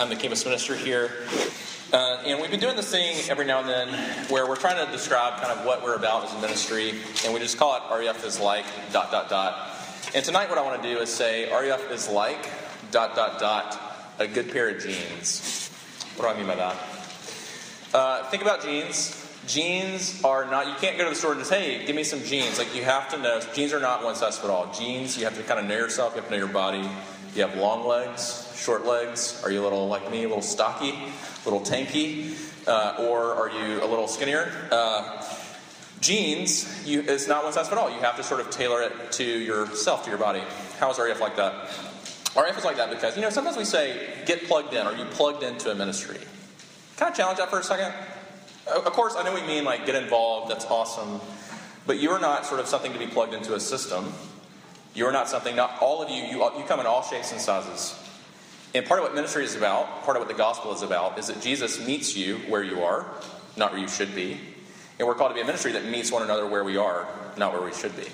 I'm the campus minister here. Uh, and we've been doing this thing every now and then where we're trying to describe kind of what we're about as a ministry, and we just call it RUF is like dot dot dot. And tonight, what I want to do is say RUF is like dot dot dot a good pair of jeans. What do I mean by that? Uh, think about jeans. Jeans are not, you can't go to the store and just, hey, give me some jeans. Like, you have to know, jeans are not one size fits all. Jeans, you have to kind of know yourself, you have to know your body. You have long legs, short legs. Are you a little like me, a little stocky, a little tanky? Uh, or are you a little skinnier? Uh, jeans, you, it's not one size fits all. You have to sort of tailor it to yourself, to your body. How is RUF like that? RUF is like that because, you know, sometimes we say, get plugged in. Are you plugged into a ministry? Can I challenge that for a second? Of course, I know we mean like get involved, that's awesome. But you're not sort of something to be plugged into a system. You're not something, not all of you, you, you come in all shapes and sizes. And part of what ministry is about, part of what the gospel is about, is that Jesus meets you where you are, not where you should be. And we're called to be a ministry that meets one another where we are, not where we should be.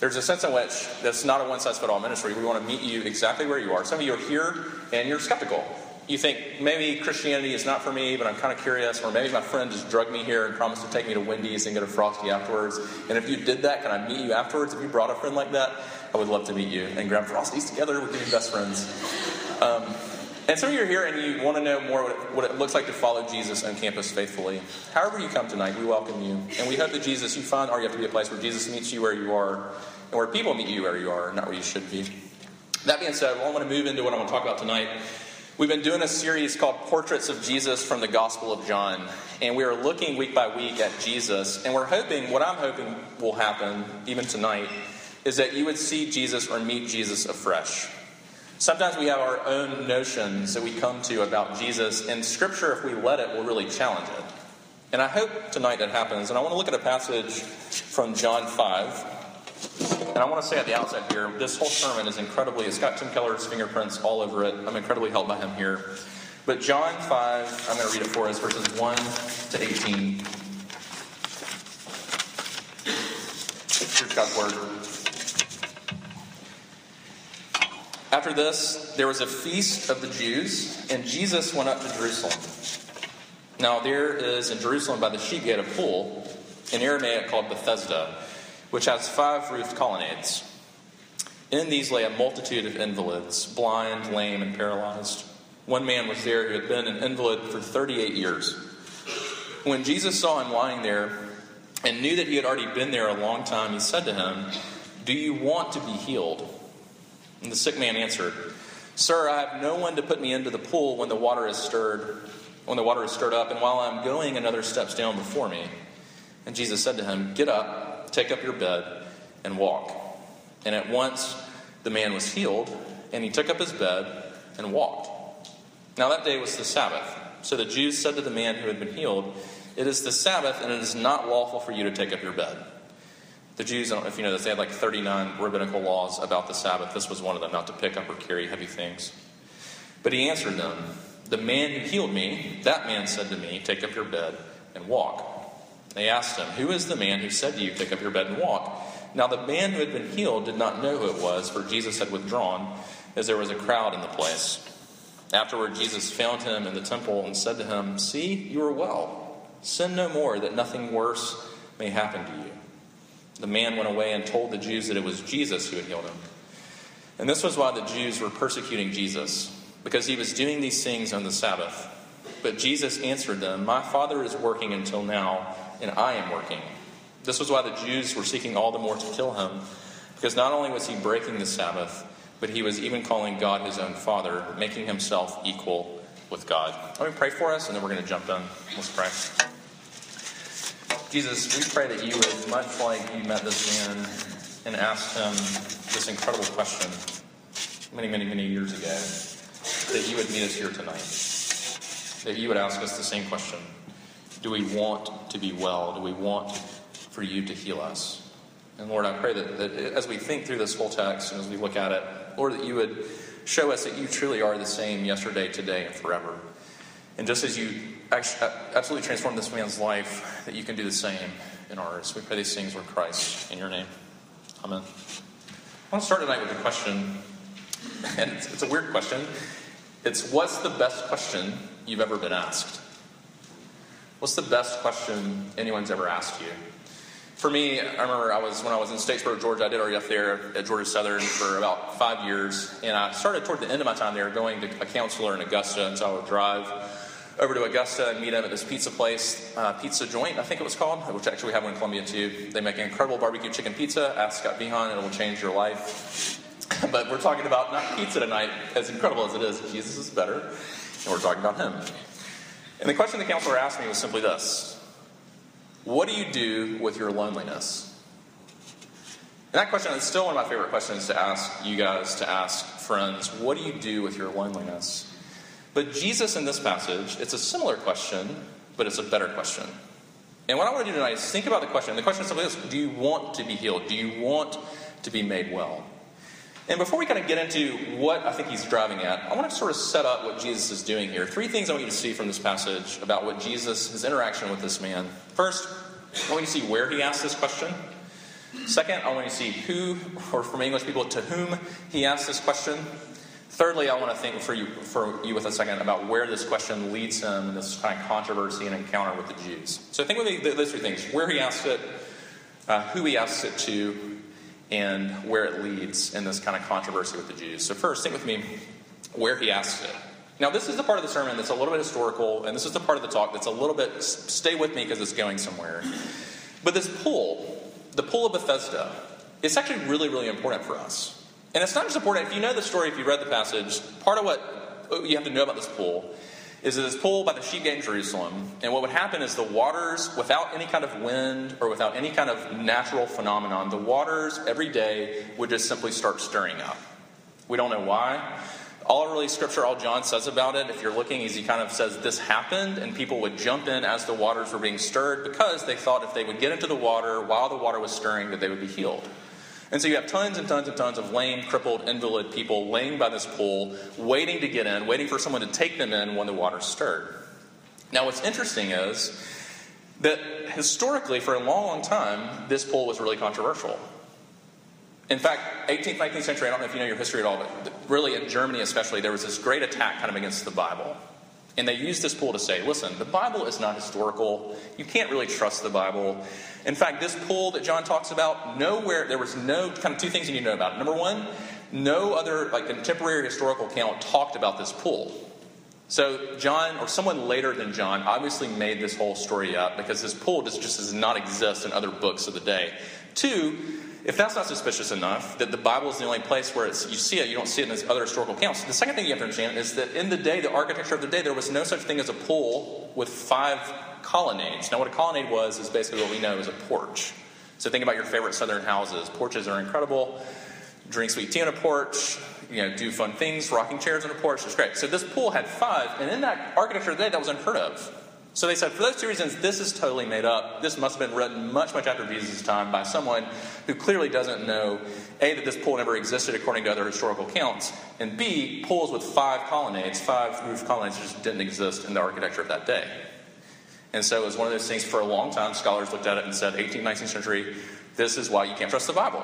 There's a sense in which that's not a one size fits all ministry. We want to meet you exactly where you are. Some of you are here and you're skeptical you think maybe Christianity is not for me, but I'm kind of curious, or maybe my friend just drugged me here and promised to take me to Wendy's and get a Frosty afterwards. And if you did that, can I meet you afterwards? If you brought a friend like that, I would love to meet you and grab Frosties together. We could be best friends. Um, and some of you are here and you want to know more what it, what it looks like to follow Jesus on campus faithfully. However, you come tonight, we welcome you. And we hope that Jesus, you find or you have to be a place where Jesus meets you where you are and where people meet you where you are, not where you should be. That being said, well, I want to move into what I want to talk about tonight. We've been doing a series called Portraits of Jesus from the Gospel of John. And we are looking week by week at Jesus. And we're hoping, what I'm hoping will happen, even tonight, is that you would see Jesus or meet Jesus afresh. Sometimes we have our own notions that we come to about Jesus, and Scripture, if we let it, will really challenge it. And I hope tonight that happens. And I want to look at a passage from John 5. And I want to say at the outset here, this whole sermon is incredibly, it's got Tim Keller's fingerprints all over it. I'm incredibly helped by him here. But John 5, I'm going to read it for us, verses 1 to 18. Here's God's word. After this, there was a feast of the Jews, and Jesus went up to Jerusalem. Now, there is in Jerusalem by the sheep gate a pool, in Aramaic called Bethesda which has five roofed colonnades. In these lay a multitude of invalids, blind, lame, and paralyzed. One man was there who had been an invalid for 38 years. When Jesus saw him lying there and knew that he had already been there a long time, he said to him, Do you want to be healed? And the sick man answered, Sir, I have no one to put me into the pool when the water is stirred, when the water is stirred up, and while I'm going, another steps down before me. And Jesus said to him, Get up Take up your bed and walk. And at once the man was healed, and he took up his bed and walked. Now that day was the Sabbath. So the Jews said to the man who had been healed, It is the Sabbath, and it is not lawful for you to take up your bed. The Jews, I don't know if you know this, they had like 39 rabbinical laws about the Sabbath. This was one of them, not to pick up or carry heavy things. But he answered them, The man who healed me, that man said to me, Take up your bed and walk. They asked him, Who is the man who said to you, Pick up your bed and walk? Now the man who had been healed did not know who it was, for Jesus had withdrawn, as there was a crowd in the place. Afterward, Jesus found him in the temple and said to him, See, you are well. Sin no more, that nothing worse may happen to you. The man went away and told the Jews that it was Jesus who had healed him. And this was why the Jews were persecuting Jesus, because he was doing these things on the Sabbath. But Jesus answered them, My Father is working until now and I am working. This was why the Jews were seeking all the more to kill him, because not only was he breaking the Sabbath, but he was even calling God his own Father, making himself equal with God. Let me pray for us, and then we're going to jump in. Let's pray. Jesus, we pray that you would, much like you met this man and asked him this incredible question many, many, many years ago, that you would meet us here tonight. That you would ask us the same question do we want to be well? Do we want for you to heal us? And Lord, I pray that, that as we think through this whole text and as we look at it, Lord, that you would show us that you truly are the same yesterday, today, and forever. And just as you absolutely transformed this man's life, that you can do the same in ours. We pray these things, Lord Christ, in your name. Amen. I want to start tonight with a question, and it's, it's a weird question. It's what's the best question you've ever been asked? What's the best question anyone's ever asked you? For me, I remember I was when I was in Statesboro, Georgia. I did RUF there at Georgia Southern for about five years, and I started toward the end of my time there going to a counselor in Augusta, and so I would drive over to Augusta and meet him at this pizza place, uh, Pizza Joint, I think it was called, which actually we have one in Columbia too. They make incredible barbecue chicken pizza. Ask Scott Behan, and it will change your life. but we're talking about not pizza tonight, as incredible as it is. Jesus is better, and we're talking about Him. And the question the counselor asked me was simply this What do you do with your loneliness? And that question is still one of my favorite questions to ask you guys, to ask friends. What do you do with your loneliness? But Jesus in this passage, it's a similar question, but it's a better question. And what I want to do tonight is think about the question. The question is simply this Do you want to be healed? Do you want to be made well? And before we kind of get into what I think he's driving at, I want to sort of set up what Jesus is doing here. Three things I want you to see from this passage about what Jesus, his interaction with this man. First, I want you to see where he asked this question. Second, I want you to see who, or from English people, to whom he asked this question. Thirdly, I want to think for you, for you with a second about where this question leads him in this kind of controversy and encounter with the Jews. So think with those three things where he asked it, uh, who he asked it to, and where it leads in this kind of controversy with the Jews. So, first, think with me where he asks it. Now, this is the part of the sermon that's a little bit historical, and this is the part of the talk that's a little bit, stay with me because it's going somewhere. But this pool, the pool of Bethesda, it's actually really, really important for us. And it's not just important, if you know the story, if you read the passage, part of what uh, you have to know about this pool is it's pulled by the sheep gate in Jerusalem. And what would happen is the waters, without any kind of wind or without any kind of natural phenomenon, the waters every day would just simply start stirring up. We don't know why. All really scripture, all John says about it, if you're looking, is he kind of says this happened, and people would jump in as the waters were being stirred because they thought if they would get into the water while the water was stirring, that they would be healed. And so you have tons and tons and tons of lame, crippled, invalid people laying by this pool, waiting to get in, waiting for someone to take them in when the water's stirred. Now, what's interesting is that historically, for a long, long time, this pool was really controversial. In fact, 18th, 19th century, I don't know if you know your history at all, but really in Germany especially, there was this great attack kind of against the Bible. And they used this pool to say, listen, the Bible is not historical. You can't really trust the Bible. In fact, this pool that John talks about, nowhere, there was no, kind of two things you need to know about. Number one, no other, like, contemporary historical account talked about this pool. So, John, or someone later than John, obviously made this whole story up because this pool just, just does not exist in other books of the day. Two, if that's not suspicious enough, that the Bible is the only place where it's, you see it, you don't see it in other historical accounts. The second thing you have to understand is that in the day, the architecture of the day, there was no such thing as a pool with five colonnades. Now, what a colonnade was is basically what we know as a porch. So think about your favorite southern houses. Porches are incredible. Drink sweet tea on a porch, you know, do fun things, rocking chairs on a porch. It's great. So this pool had five, and in that architecture of the day, that was unheard of. So they said, for those two reasons, this is totally made up. This must have been written much, much after Jesus' time by someone who clearly doesn't know A, that this pool never existed according to other historical accounts, and B, pools with five colonnades, five roof colonnades, just didn't exist in the architecture of that day. And so it was one of those things for a long time, scholars looked at it and said, 18th, 19th century, this is why you can't trust the Bible.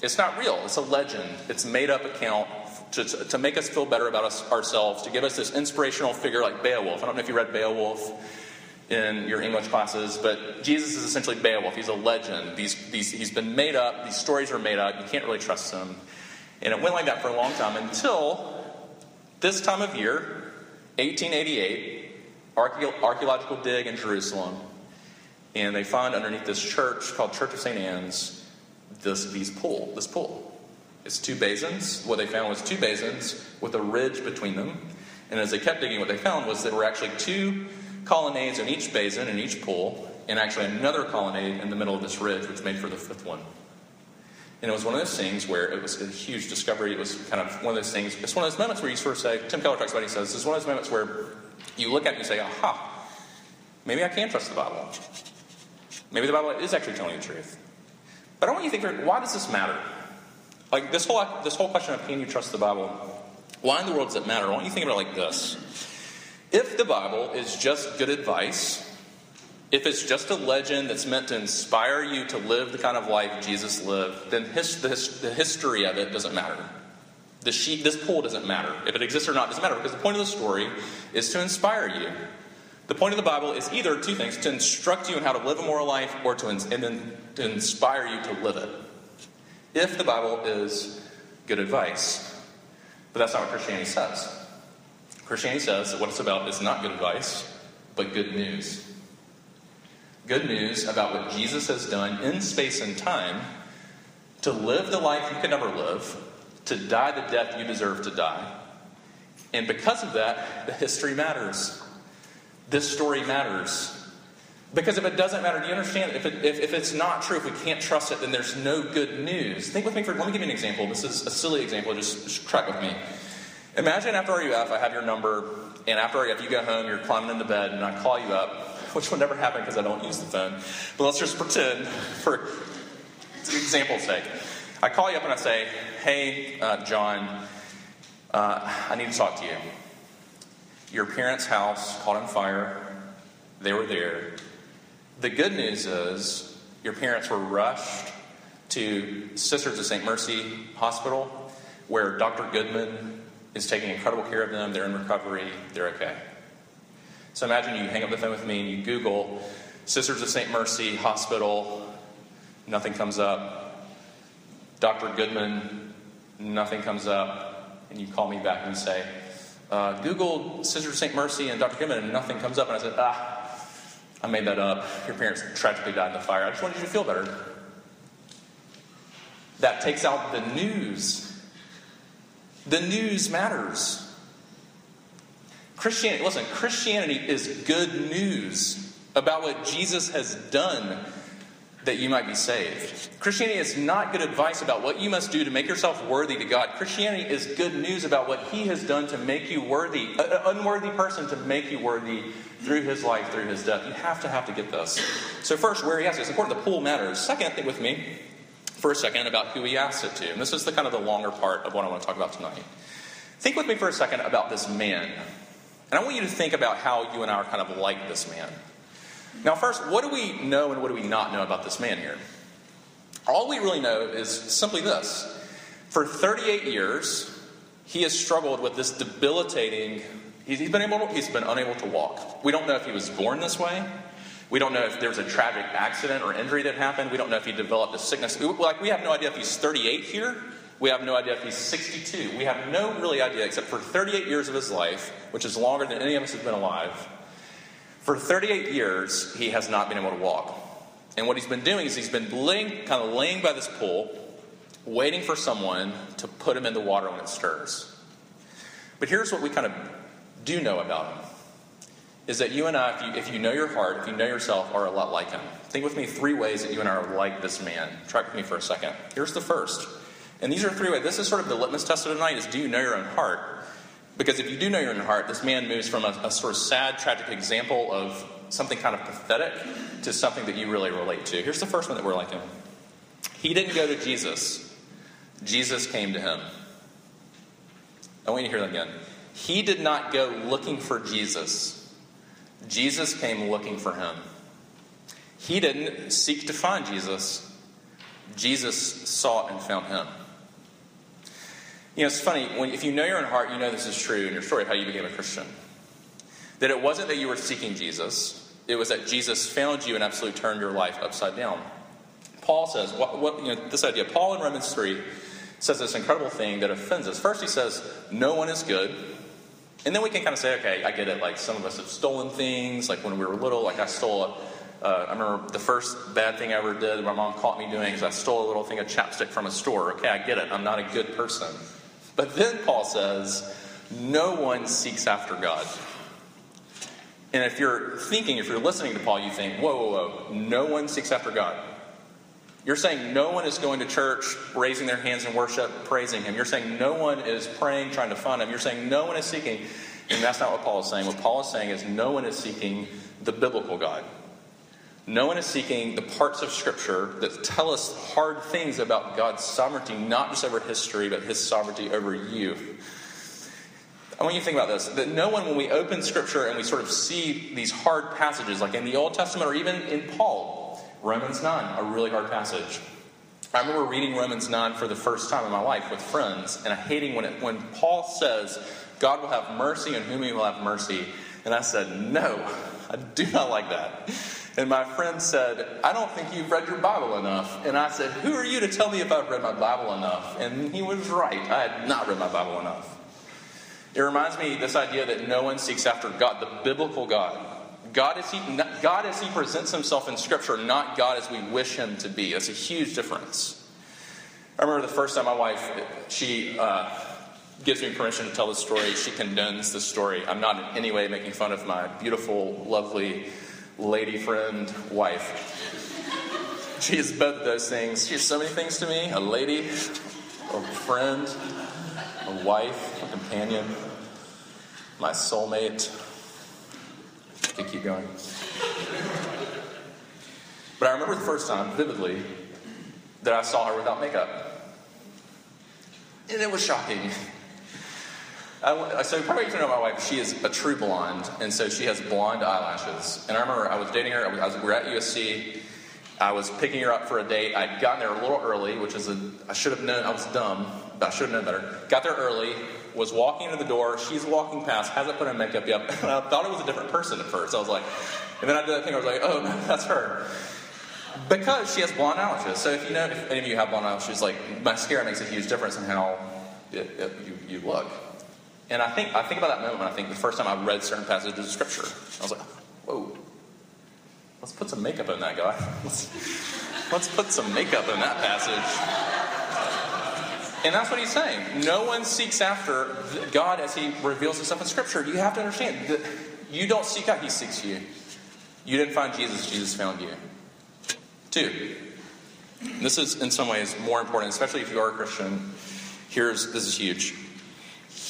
It's not real, it's a legend, it's made up account to, to make us feel better about us, ourselves, to give us this inspirational figure like Beowulf. I don't know if you read Beowulf in your English classes, but Jesus is essentially Beowulf. He's a legend. These, these, he's been made up. These stories are made up. You can't really trust him. And it went like that for a long time until this time of year, 1888, archaeological dig in Jerusalem. And they find underneath this church called Church of St. Anne's this, these pool, this pool. It's two basins. What they found was two basins with a ridge between them. And as they kept digging, what they found was there were actually two colonnades in each basin, in each pool, and actually another colonnade in the middle of this ridge, which made for the fifth one. And it was one of those things where it was a huge discovery. It was kind of one of those things. It's one of those moments where you sort of say, Tim Keller talks about it, he says, it's one of those moments where you look at it and you say, aha, maybe I can trust the Bible. Maybe the Bible is actually telling the truth. But I want you to think, why does this matter? Like this whole this whole question of can you trust the Bible? Why in the world does it matter? Why don't you think about it like this? If the Bible is just good advice, if it's just a legend that's meant to inspire you to live the kind of life Jesus lived, then his, the, his, the history of it doesn't matter. The sheep, this pool doesn't matter. If it exists or not doesn't matter because the point of the story is to inspire you. The point of the Bible is either two things to instruct you in how to live a moral life or to, and then to inspire you to live it. If the Bible is good advice. But that's not what Christianity says. Christianity says that what it's about is not good advice, but good news. Good news about what Jesus has done in space and time to live the life you could never live, to die the death you deserve to die. And because of that, the history matters. This story matters. Because if it doesn't matter, do you understand? If, it, if, if, it's not true, if we can't trust it, then there's no good news. Think with me for, let me give you an example. This is a silly example, just, just track with me. Imagine after RUF, I have your number, and after RUF, you go home, you're climbing into bed, and I call you up, which will never happen because I don't use the phone. But let's just pretend, for example's sake. I call you up and I say, Hey, uh, John, uh, I need to talk to you. Your parents' house caught on fire. They were there. The good news is your parents were rushed to Sisters of St. Mercy Hospital, where Dr. Goodman is taking incredible care of them. They're in recovery. They're okay. So imagine you hang up the phone with me and you Google Sisters of St. Mercy Hospital. Nothing comes up. Dr. Goodman, nothing comes up. And you call me back and say, uh, Google Sisters of St. Mercy and Dr. Goodman, and nothing comes up. And I said, ah, I made that up. Your parents tragically died in the fire. I just wanted you to feel better. That takes out the news. The news matters. Christianity, listen, Christianity is good news about what Jesus has done that you might be saved. Christianity is not good advice about what you must do to make yourself worthy to God. Christianity is good news about what He has done to make you worthy, an unworthy person to make you worthy through His life, through His death. You have to have to get this. So first, where He asks it. It's important the pool matters. Second, think with me for a second about who He asks it to. And this is the kind of the longer part of what I want to talk about tonight. Think with me for a second about this man. And I want you to think about how you and I are kind of like this man. Now, first, what do we know and what do we not know about this man here? All we really know is simply this. For 38 years, he has struggled with this debilitating, he's been, able to, he's been unable to walk. We don't know if he was born this way. We don't know if there was a tragic accident or injury that happened. We don't know if he developed a sickness. Like, we have no idea if he's 38 here we have no idea if he's 62. We have no really idea, except for 38 years of his life, which is longer than any of us have been alive. For 38 years, he has not been able to walk. And what he's been doing is he's been laying, kind of laying by this pool, waiting for someone to put him in the water when it stirs. But here's what we kind of do know about him is that you and I, if you, if you know your heart, if you know yourself, are a lot like him. Think with me three ways that you and I are like this man. Track with me for a second. Here's the first and these are three ways. This is sort of the litmus test of tonight is do you know your own heart? Because if you do know your own heart, this man moves from a, a sort of sad, tragic example of something kind of pathetic to something that you really relate to. Here's the first one that we're like him. He didn't go to Jesus. Jesus came to him. I want you to hear that again. He did not go looking for Jesus. Jesus came looking for him. He didn't seek to find Jesus. Jesus sought and found him. You know, it's funny, when, if you know your own heart, you know this is true in your story of how you became a Christian. That it wasn't that you were seeking Jesus, it was that Jesus found you and absolutely turned your life upside down. Paul says, what, what, you know, this idea, Paul in Romans 3 says this incredible thing that offends us. First, he says, no one is good. And then we can kind of say, okay, I get it. Like some of us have stolen things. Like when we were little, like I stole a, uh, I remember the first bad thing I ever did, my mom caught me doing, is I stole a little thing of chapstick from a store. Okay, I get it. I'm not a good person. But then Paul says, no one seeks after God. And if you're thinking, if you're listening to Paul, you think, whoa, whoa, whoa, no one seeks after God. You're saying no one is going to church, raising their hands in worship, praising Him. You're saying no one is praying, trying to find Him. You're saying no one is seeking. And that's not what Paul is saying. What Paul is saying is no one is seeking the biblical God. No one is seeking the parts of Scripture that tell us hard things about God's sovereignty, not just over history, but His sovereignty over you. I want you to think about this that no one, when we open Scripture and we sort of see these hard passages, like in the Old Testament or even in Paul, Romans 9, a really hard passage. I remember reading Romans 9 for the first time in my life with friends, and I hating when, it, when Paul says, God will have mercy on whom he will have mercy. And I said, No, I do not like that. And my friend said, I don't think you've read your Bible enough. And I said, Who are you to tell me if I've read my Bible enough? And he was right. I had not read my Bible enough. It reminds me this idea that no one seeks after God, the biblical God. God as, he, God as He presents Himself in Scripture, not God as we wish Him to be. That's a huge difference. I remember the first time my wife, she uh, gives me permission to tell the story. She condones the story. I'm not in any way making fun of my beautiful, lovely lady friend wife. She is both of those things. She's so many things to me a lady, a friend, a wife, a companion, my soulmate. I could keep going. But I remember the first time vividly that I saw her without makeup. And it was shocking. I, so probably you know my wife. She is a true blonde, and so she has blonde eyelashes. And I remember I was dating her. I was, I was we were at USC. I was picking her up for a date. I'd gotten there a little early, which is a I should have known. I was dumb, but I should have known better. Got there early. Was walking into the door. She's walking past. Hasn't put on makeup yet. And I thought it was a different person at first. I was like, and then I did that thing. I was like, oh, no, that's her. Because she has blonde eyelashes. So if you know, if any of you have blonde eyelashes, like mascara makes a huge difference in how it, it, you, you look. And I think I think about that moment. I think the first time I read certain passages of Scripture, I was like, "Whoa, let's put some makeup on that guy. Let's, let's put some makeup in that passage." And that's what he's saying. No one seeks after God as He reveals Himself in Scripture. You have to understand that you don't seek out; He seeks you. You didn't find Jesus; Jesus found you. Two. This is in some ways more important, especially if you are a Christian. Here's this is huge.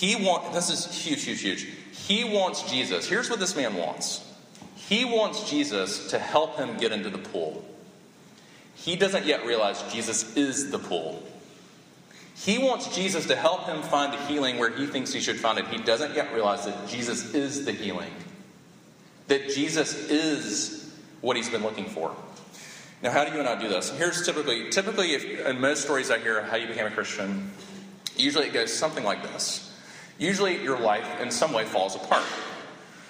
He wants, this is huge, huge, huge. He wants Jesus. Here's what this man wants. He wants Jesus to help him get into the pool. He doesn't yet realize Jesus is the pool. He wants Jesus to help him find the healing where he thinks he should find it. He doesn't yet realize that Jesus is the healing. That Jesus is what he's been looking for. Now, how do you and I do this? Here's typically, typically, if, in most stories I hear how you became a Christian, usually it goes something like this usually your life in some way falls apart.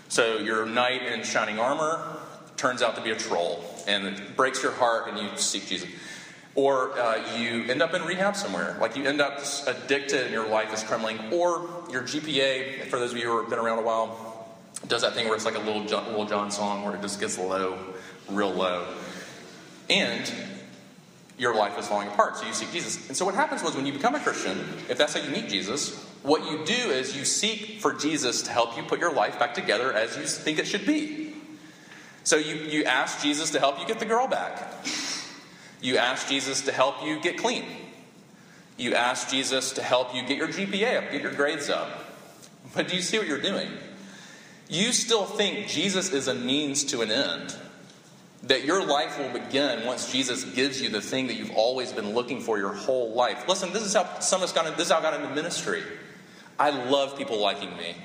So your knight in shining armor turns out to be a troll, and it breaks your heart, and you seek Jesus. Or uh, you end up in rehab somewhere, like you end up addicted, and your life is crumbling. Or your GPA, for those of you who have been around a while, does that thing where it's like a Lil Jon, Lil Jon song where it just gets low, real low. And your life is falling apart, so you seek Jesus. And so what happens was when you become a Christian, if that's how you meet Jesus, what you do is you seek for Jesus to help you put your life back together as you think it should be. So you, you ask Jesus to help you get the girl back. You ask Jesus to help you get clean. You ask Jesus to help you get your GPA up, get your grades up. But do you see what you're doing? You still think Jesus is a means to an end. That your life will begin once Jesus gives you the thing that you've always been looking for your whole life. Listen, this is how some of us this is how I got into ministry. I love people liking me.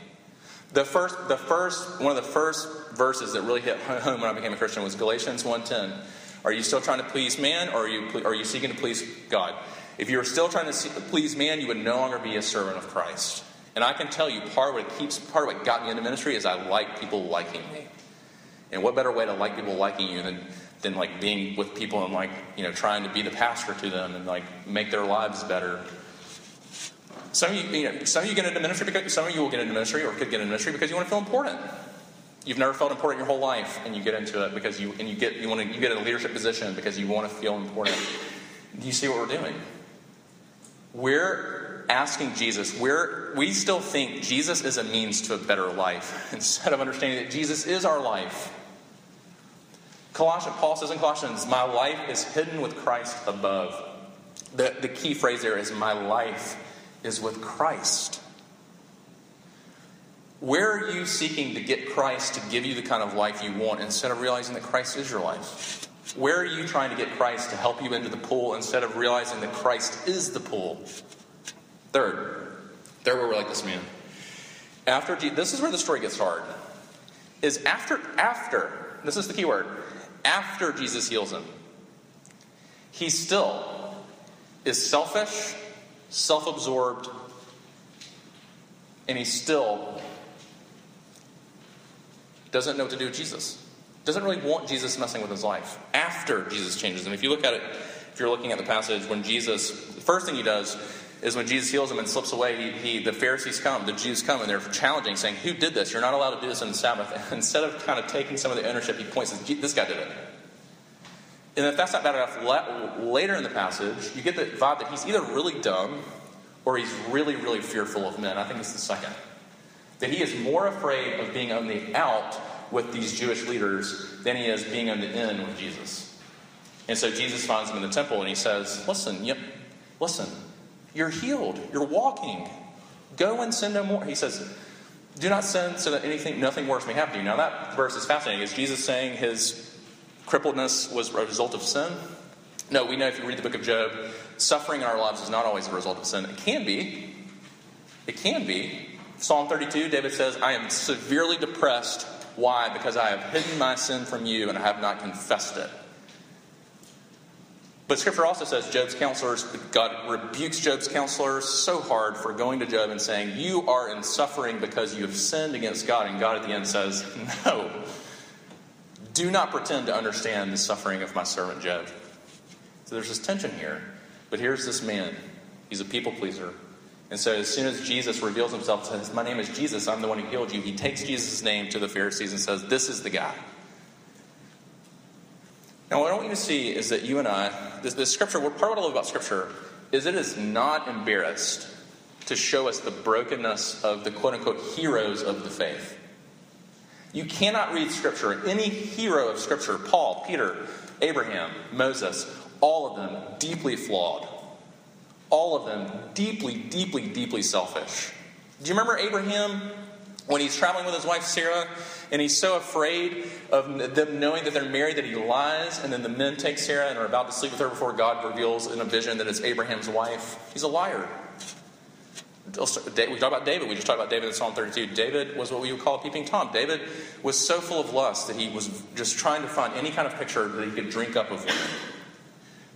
The first, the first, one of the first verses that really hit home when I became a Christian was Galatians 1.10. Are you still trying to please man, or are you, are you seeking to please God? If you were still trying to please man, you would no longer be a servant of Christ. And I can tell you, part of what keeps, part of what got me into ministry is I like people liking me. And what better way to like people liking you than, than like being with people and like, you know, trying to be the pastor to them and like make their lives better some of you, you know, some of you get into ministry because some of you will get into ministry or could get into ministry because you want to feel important. You've never felt important your whole life, and you get into it because you and you get you want to you get a leadership position because you want to feel important. Do you see what we're doing? We're asking Jesus. We're we still think Jesus is a means to a better life instead of understanding that Jesus is our life. Colossians, Paul says in Colossians, "My life is hidden with Christ above." The, the key phrase there is, "My life is with Christ. Where are you seeking to get Christ to give you the kind of life you want instead of realizing that Christ is your life? Where are you trying to get Christ to help you into the pool instead of realizing that Christ is the pool? Third, third where we're like this man. After this is where the story gets hard. Is after after this is the key word. After Jesus heals him, he still is selfish, self absorbed, and he still doesn't know what to do with Jesus. Doesn't really want Jesus messing with his life after Jesus changes him. If you look at it, if you're looking at the passage, when Jesus, the first thing he does is when Jesus heals him and slips away, he, he, the Pharisees come, the Jews come, and they're challenging, saying, Who did this? You're not allowed to do this on the Sabbath. And instead of kind of taking some of the ownership, he points, This guy did it. And if that's not bad enough, later in the passage, you get the vibe that he's either really dumb or he's really, really fearful of men. I think it's the second. That he is more afraid of being on the out with these Jewish leaders than he is being on the in with Jesus. And so Jesus finds him in the temple and he says, Listen, yep, listen, you're healed. You're walking. Go and sin no more. He says, Do not sin so that anything, nothing worse may happen to you. Now, that verse is fascinating. Is Jesus saying his crippledness was a result of sin? No, we know if you read the book of Job, suffering in our lives is not always a result of sin. It can be. It can be. Psalm 32, David says, I am severely depressed. Why? Because I have hidden my sin from you and I have not confessed it. But scripture also says Job's counselors, God rebukes Job's counselors so hard for going to Job and saying, You are in suffering because you have sinned against God. And God at the end says, No. Do not pretend to understand the suffering of my servant Job. So there's this tension here. But here's this man. He's a people pleaser. And so as soon as Jesus reveals himself, and says, My name is Jesus, I'm the one who healed you, he takes Jesus' name to the Pharisees and says, This is the guy. Now, what I want you to see is that you and I, this, this scripture, part of what I love about scripture is it is not embarrassed to show us the brokenness of the quote unquote heroes of the faith. You cannot read scripture, any hero of scripture, Paul, Peter, Abraham, Moses, all of them deeply flawed. All of them deeply, deeply, deeply selfish. Do you remember Abraham when he's traveling with his wife Sarah and he's so afraid of them knowing that they're married that he lies, and then the men take Sarah and are about to sleep with her before God reveals in a vision that it's Abraham's wife. He's a liar. We talk about David. We just talked about David in Psalm 32. David was what we would call a peeping Tom. David was so full of lust that he was just trying to find any kind of picture that he could drink up of women.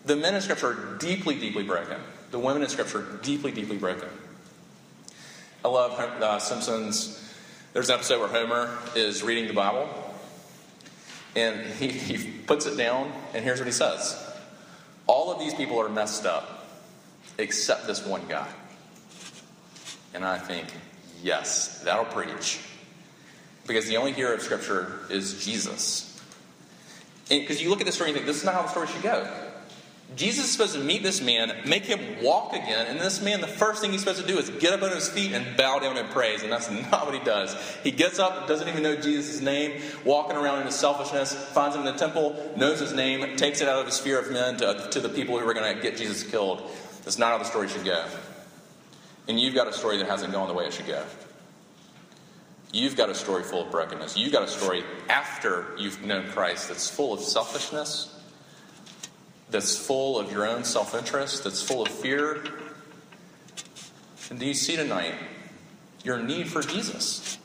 The men in Scripture are deeply, deeply broken. The women in Scripture are deeply, deeply broken. I love uh, Simpsons there's an episode where Homer is reading the Bible, and he, he puts it down, and here's what he says All of these people are messed up, except this one guy. And I think, yes, that'll preach. Because the only hero of Scripture is Jesus. Because you look at the story and you think, this is not how the story should go. Jesus is supposed to meet this man, make him walk again, and this man, the first thing he's supposed to do is get up on his feet and bow down and praise, and that's not what he does. He gets up, doesn't even know Jesus' name, walking around in his selfishness, finds him in the temple, knows his name, takes it out of his fear of men to, to the people who are going to get Jesus killed. That's not how the story should go. And you've got a story that hasn't gone the way it should go. You've got a story full of brokenness. You've got a story after you've known Christ that's full of selfishness that's full of your own self interest, that's full of fear? And do you see tonight your need for Jesus?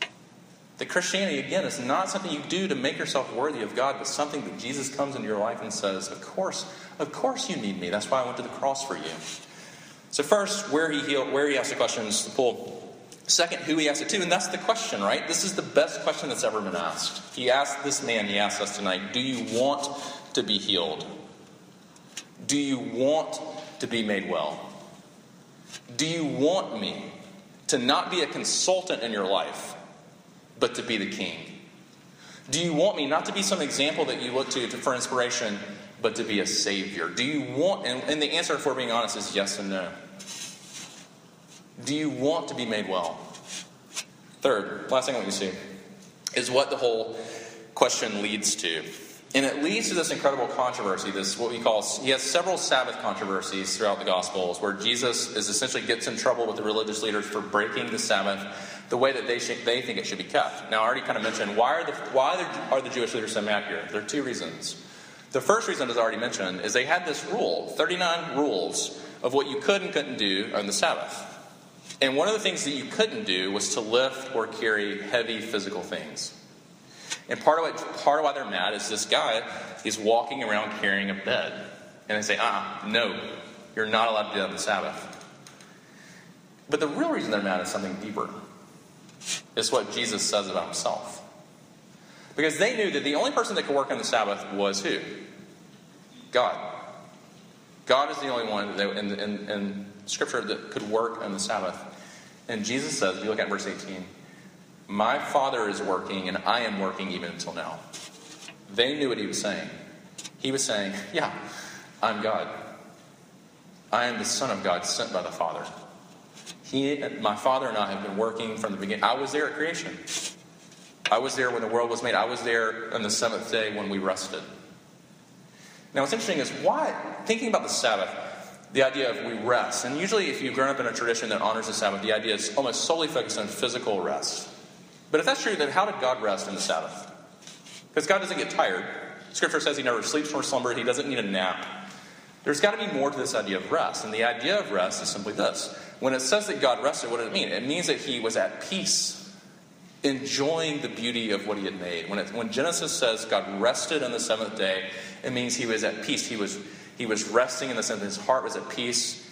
That Christianity, again, is not something you do to make yourself worthy of God, but something that Jesus comes into your life and says, Of course, of course you need me. That's why I went to the cross for you. So, first, where he healed, where he asked the questions to pull. Second, who he asked it to, and that's the question, right? This is the best question that's ever been asked. He asked this man, he asked us tonight, Do you want to be healed? Do you want to be made well? Do you want me to not be a consultant in your life, but to be the king? Do you want me not to be some example that you look to, for inspiration, but to be a savior? Do you want, and, and the answer, if we're being honest, is yes and no. Do you want to be made well? Third, last thing I want you to see is what the whole question leads to. And it leads to this incredible controversy, this what we call, he has several Sabbath controversies throughout the Gospels where Jesus is essentially gets in trouble with the religious leaders for breaking the Sabbath the way that they, should, they think it should be kept. Now, I already kind of mentioned why are the, why are the Jewish leaders so mad here? There are two reasons. The first reason, as I already mentioned, is they had this rule 39 rules of what you could and couldn't do on the Sabbath. And one of the things that you couldn't do was to lift or carry heavy physical things. And part of, what, part of why they're mad is this guy is walking around carrying a bed. And they say, ah, no, You're not allowed to do that on the Sabbath. But the real reason they're mad is something deeper. It's what Jesus says about himself. Because they knew that the only person that could work on the Sabbath was who? God. God is the only one that, in Scripture that could work on the Sabbath. And Jesus says, if you look at verse 18, My Father is working, and I am working even until now. They knew what he was saying. He was saying, Yeah, I'm God. I am the Son of God sent by the Father. He, my Father and I have been working from the beginning. I was there at creation. I was there when the world was made. I was there on the seventh day when we rested. Now, what's interesting is why, thinking about the Sabbath, the idea of we rest, and usually if you've grown up in a tradition that honors the Sabbath, the idea is almost solely focused on physical rest. But if that's true, then how did God rest in the Sabbath? Because God doesn't get tired. Scripture says he never sleeps nor slumbers, he doesn't need a nap. There's got to be more to this idea of rest. And the idea of rest is simply this. When it says that God rested, what does it mean? It means that he was at peace, enjoying the beauty of what he had made. When, it, when Genesis says God rested on the seventh day, it means he was at peace. He was, he was resting in the sense that his heart was at peace,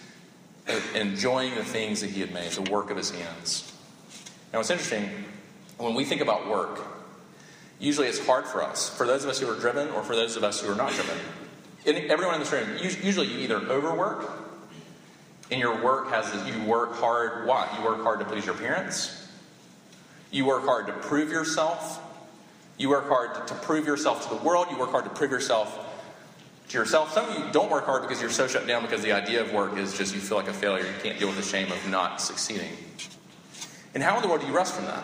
enjoying the things that he had made, the work of his hands. Now, it's interesting, when we think about work, usually it's hard for us, for those of us who are driven or for those of us who are not driven everyone in this room, usually you either overwork, and your work has you work hard. Why? You work hard to please your parents. You work hard to prove yourself. You work hard to prove yourself to the world. You work hard to prove yourself to yourself. Some of you don't work hard because you're so shut down because the idea of work is just you feel like a failure. You can't deal with the shame of not succeeding. And how in the world do you rest from that?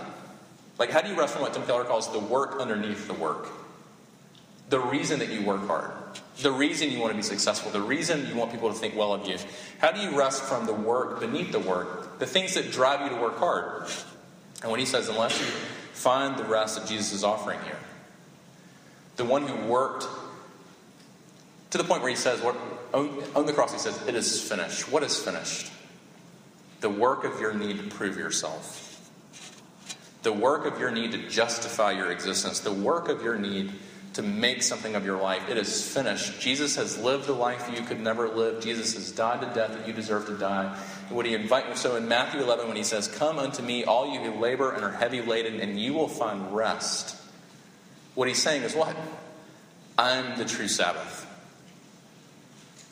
Like, how do you rest from what Tim Keller calls the work underneath the work? The reason that you work hard the reason you want to be successful, the reason you want people to think well of you. How do you rest from the work beneath the work, the things that drive you to work hard? And when he says, unless you find the rest that Jesus is offering here, the one who worked to the point where he says, on the cross, he says, It is finished. What is finished? The work of your need to prove yourself. The work of your need to justify your existence. The work of your need to make something of your life. It is finished. Jesus has lived the life you could never live. Jesus has died to death that you deserve to die. And what he invite so in Matthew 11 when he says, "Come unto me, all you who labor and are heavy laden, and you will find rest." What he's saying is what? I'm the true Sabbath.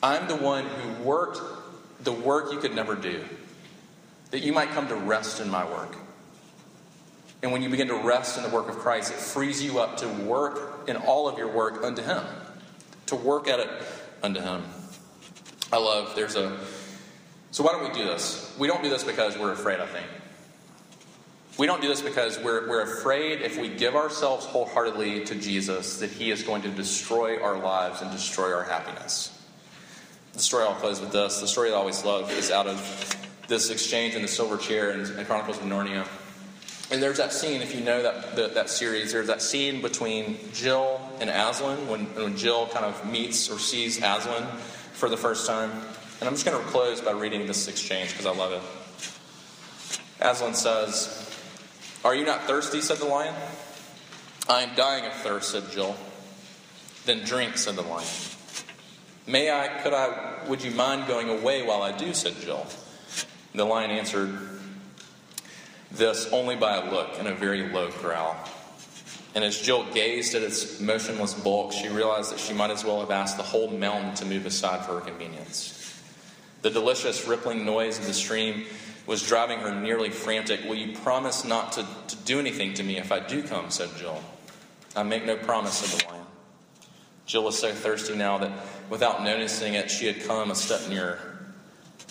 I'm the one who worked the work you could never do, that you might come to rest in my work. And when you begin to rest in the work of Christ, it frees you up to work in all of your work unto Him, to work at it unto Him. I love, there's a. So, why don't we do this? We don't do this because we're afraid, I think. We don't do this because we're, we're afraid if we give ourselves wholeheartedly to Jesus that He is going to destroy our lives and destroy our happiness. The story I'll close with this. The story I always love is out of this exchange in the silver chair in, in Chronicles of Narnia. And there's that scene, if you know that, that, that, series, there's that scene between Jill and Aslan when, when Jill kind of meets or sees Aslan for the first time. And I'm just going to close by reading this exchange because I love it. Aslan says, Are you not thirsty? said the lion. I am dying of thirst, said Jill. Then drink, said the lion. May I, could I, would you mind going away while I do, said Jill. The lion answered, this only by a look and a very low growl. And as Jill gazed at its motionless bulk, she realized that she might as well have asked the whole mountain to move aside for her convenience. The delicious rippling noise of the stream was driving her nearly frantic. Will you promise not to, to do anything to me if I do come? said Jill. I make no promise, said the lion. Jill was so thirsty now that without noticing it, she had come a step nearer.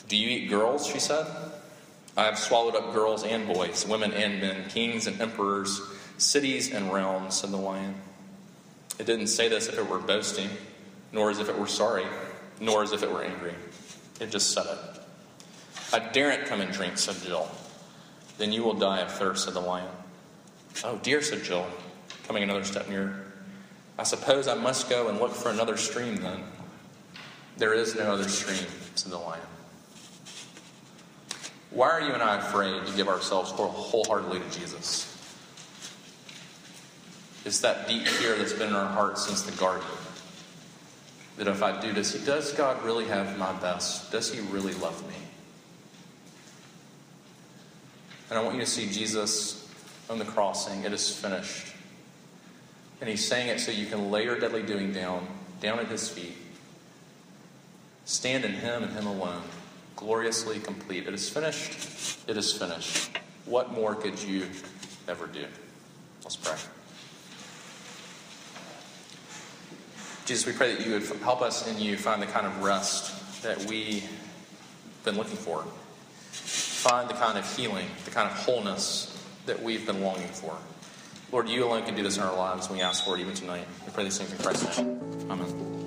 Do you eat girls? she said. I have swallowed up girls and boys, women and men, kings and emperors, cities and realms, said the lion. It didn't say this if it were boasting, nor as if it were sorry, nor as if it were angry. It just said it. I daren't come and drink, said Jill. Then you will die of thirst, said the lion. Oh, dear, said Jill, coming another step nearer. I suppose I must go and look for another stream then. There is no other stream, to the lion. Why are you and I afraid to give ourselves wholeheartedly to Jesus? It's that deep fear that's been in our hearts since the garden. That if I do, this, does God really have my best? Does He really love me? And I want you to see Jesus on the crossing. It is finished. And He's saying it so you can lay your deadly doing down, down at His feet. Stand in Him and Him alone, gloriously complete. It is finished. It is finished. What more could you ever do? Let's pray. Jesus, we pray that you would help us in you find the kind of rest that we've been looking for. Find the kind of healing, the kind of wholeness that we've been longing for. Lord, you alone can do this in our lives, we ask for it even tonight. We pray these things in Christ's name. Amen.